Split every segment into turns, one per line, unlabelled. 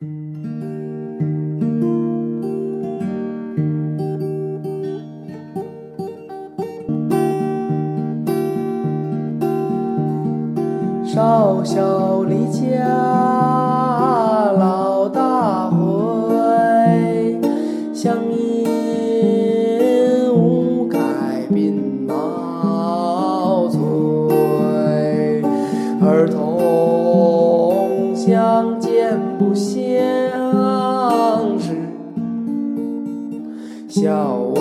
少小离家老大回，乡音无改鬓毛衰。儿童相见不相识，笑问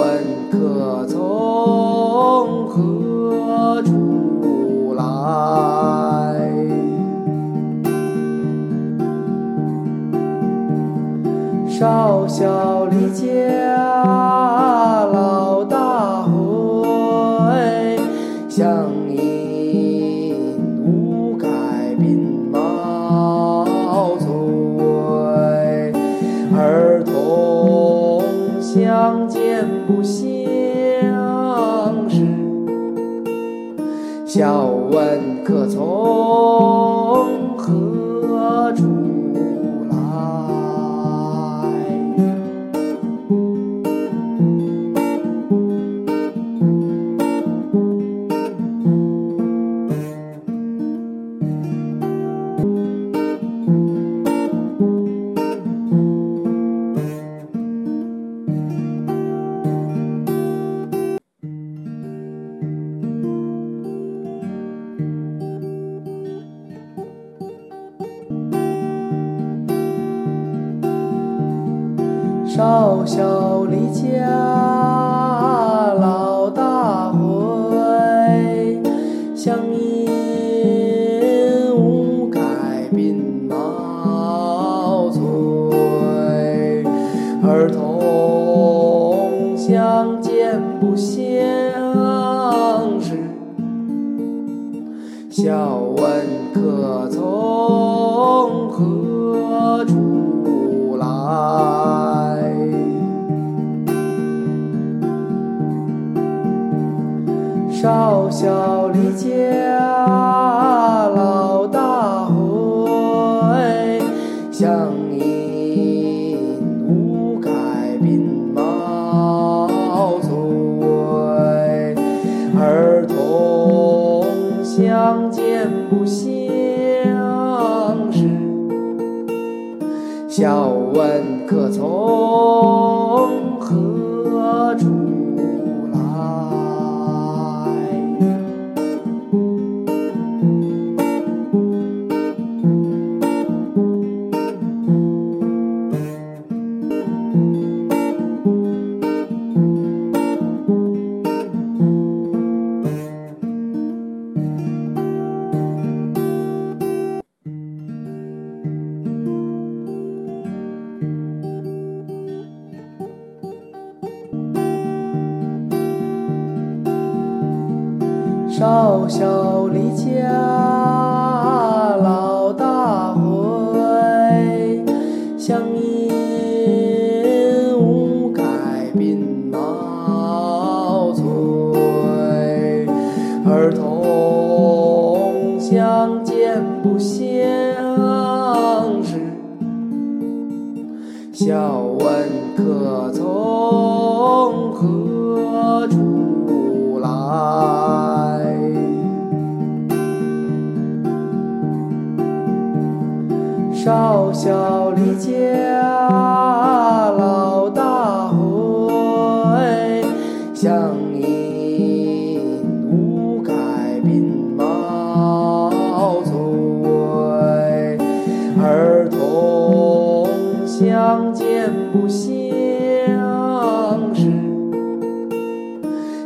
客从何处来。少小离家老大回，乡相见不相识，笑问客从何处？少小离家老大回，乡音无改鬓毛衰。儿童相见不相识，笑问客从何处少小离家老大回，乡音无改鬓毛衰。儿童相见不相识，笑问客从何处少小离家老大回，乡音无改鬓毛衰。儿童相见不相识，笑问少小离家老大回，乡音无改鬓毛衰。儿童相见不相识，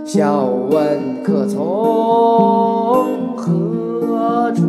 笑问客从何处